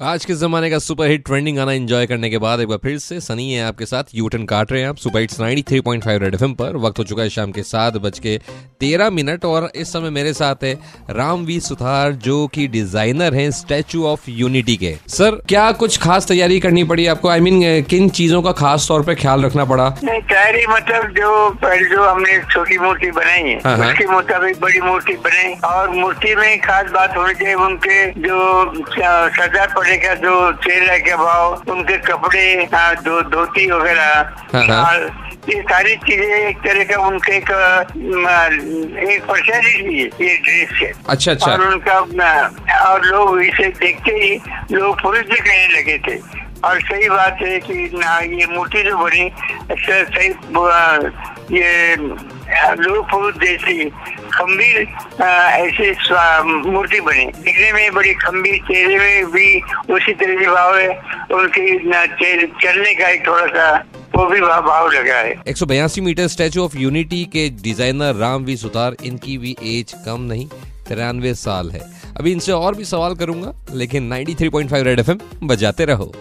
आज के जमाने का सुपर हिट ट्रेंडिंग गाना एंजॉय करने के बाद एक बार फिर से सनी है आपके साथ। यूटन काट रहे हैं आप। सुपर हिट्स 93.5 रेड एफएम पर। वक्त हो चुका है शाम के सात बज के तेरह मिनट और इस समय मेरे साथ है रामवीर सुथार जो कि डिज़ाइनर हैं स्टैचू ऑफ़ यूनिटी के। सर क्या कुछ खास तैयारी करनी पड़ी आपको? आई I मीन mean, किन चीज़ों का खास तौर पर ख्याल रखना पड़ा? तैयारी मतलब जो पहले जो हमने छोटी मूर्ति बनाई है हाँ, हाँ। उसके मुताबिक बड़ी मूर्ति बनाई। और मूर्ति में खास बात होनी चाहिए उनके जो सरदार पटेल का जो चेहरा के भाव उनके कपड़े हाँ, दो धोती वगैरह हाँ, हाँ। ये सारी चीज़ें एक तरह का उनके एक, एक पर्सनैलिटी है ये ड्रेस है अच्छा अच्छा। और उनका और लोग इसे देखते ही लोग पुरुष भी कहने लगे थे। और सही बात है कि ना ये मूर्ति जो बनी सही ये अ, जैसी खम्बीर ऐसी मूर्ति बनी। दिखने में बड़ी खम्बीर चेहरे में भी उसी तरह के भाव है। उनकी चलने का एक थोड़ा सा वो भी भाव लगा है। एक सौ बयासी मीटर स्टैचू ऑफ़ यूनिटी के डिज़ाइनर रामवीर सुतार इनकी भी एज कम नहीं तिरानवे साल है। अभी इनसे और भी सवाल करूँगा लेकिन 93.5 रेड एफएम बजाते रहो।